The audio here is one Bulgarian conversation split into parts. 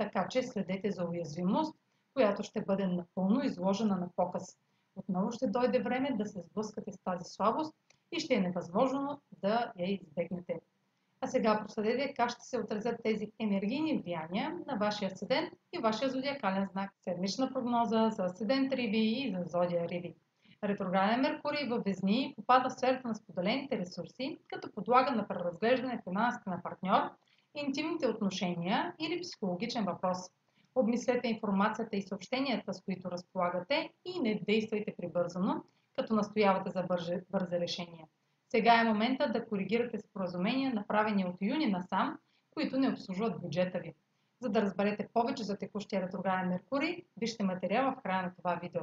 така че следете за уязвимост, която ще бъде напълно изложена на показ. Отново ще дойде време да се сблъскате с тази слабост и ще е невъзможно да я избегнете. А сега проследете как ще се отразят тези енергийни влияния на вашия седент и вашия зодиакален знак. Седмична прогноза за седент Риби и за зодия Риби. Ретрограден Меркурий във Везни попада в сферата на споделените ресурси, като подлага на преразглеждане финансите на партньор – интимните отношения или психологичен въпрос. Обмислете информацията и съобщенията, с които разполагате и не действайте прибързано, като настоявате за бързи, бързи решения. Сега е момента да коригирате споразумения, направени от юни насам, които не обслужват бюджета ви. За да разберете повече за текущия ретрограден Меркурий, вижте материала в края на това видео.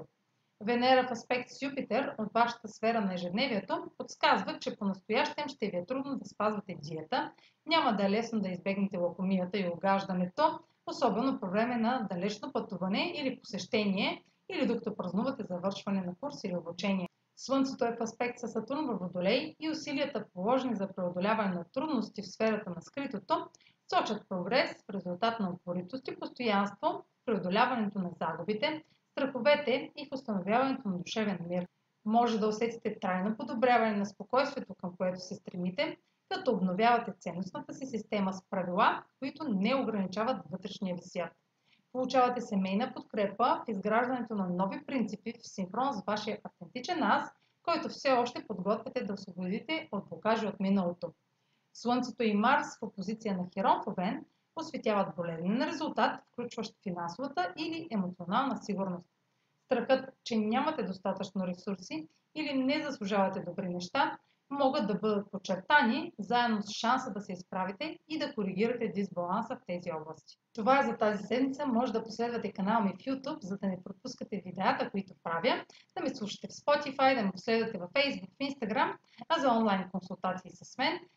Венера в аспект с Юпитер от вашата сфера на ежедневието подсказва, че по-настоящем ще ви е трудно да спазвате диета, няма да е лесно да избегнете лакомията и огаждането, особено по време на далечно пътуване или посещение, или докато празнувате завършване на курс или обучение. Слънцето е в аспект с Сатурн във Водолей и усилията положени за преодоляване на трудности в сферата на скритото сочат прогрес в резултат на упоритост и постоянство, преодоляването на загубите, страховете и в установяването на душевен мир. Може да усетите трайно подобряване на спокойствието, към което се стремите, като обновявате ценностната си система с правила, които не ограничават вътрешния ви свят. Получавате семейна подкрепа в изграждането на нови принципи в синхрон с вашия автентичен аз, който все още подготвяте да освободите от блокажи от миналото. Слънцето и Марс в опозиция на Херон Овен осветяват болезнен резултат, включващ финансовата или емоционална сигурност. Страхът, че нямате достатъчно ресурси или не заслужавате добри неща, могат да бъдат подчертани заедно с шанса да се изправите и да коригирате дисбаланса в тези области. Това е за тази седмица. Може да последвате канала ми в YouTube, за да не пропускате видеята, които правя, да ме слушате в Spotify, да ме последвате в Facebook, в Instagram, а за онлайн консултации с мен